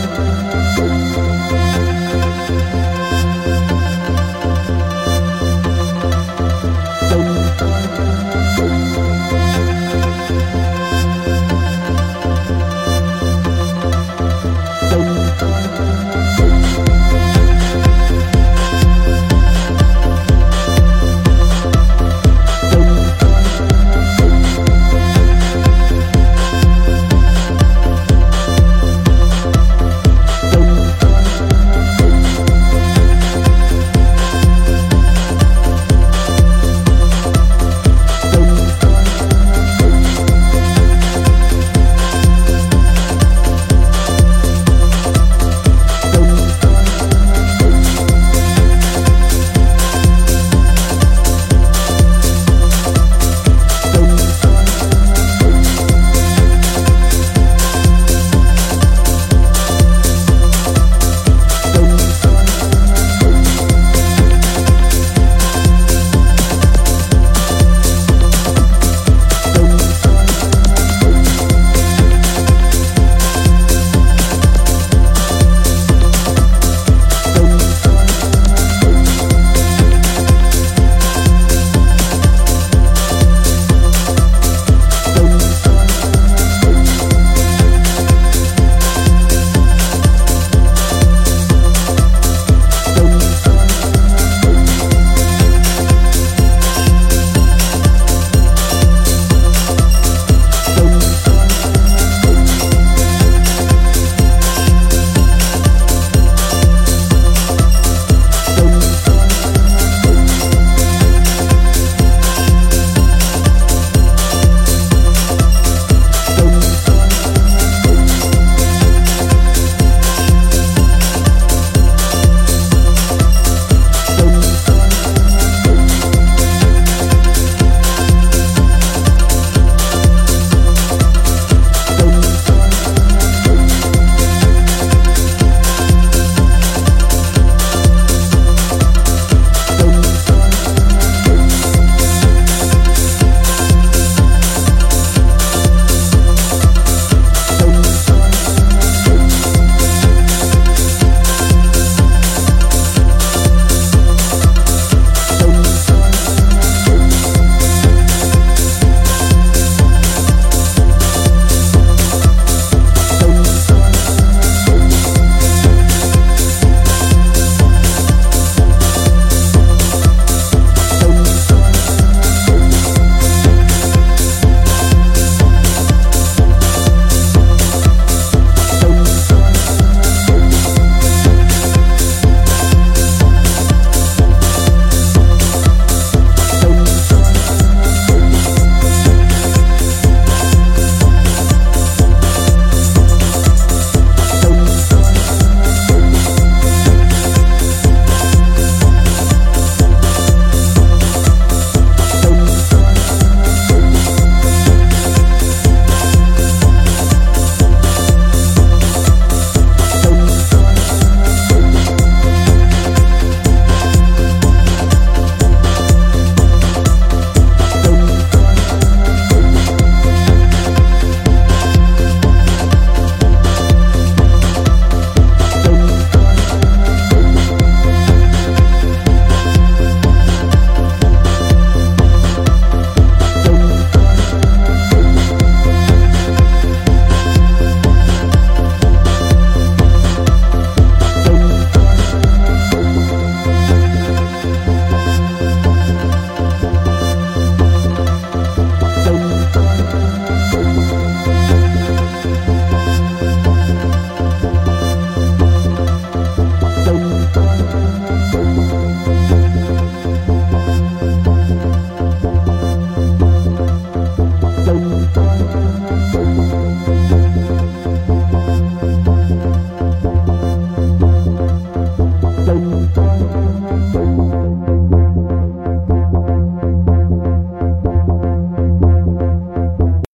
啊！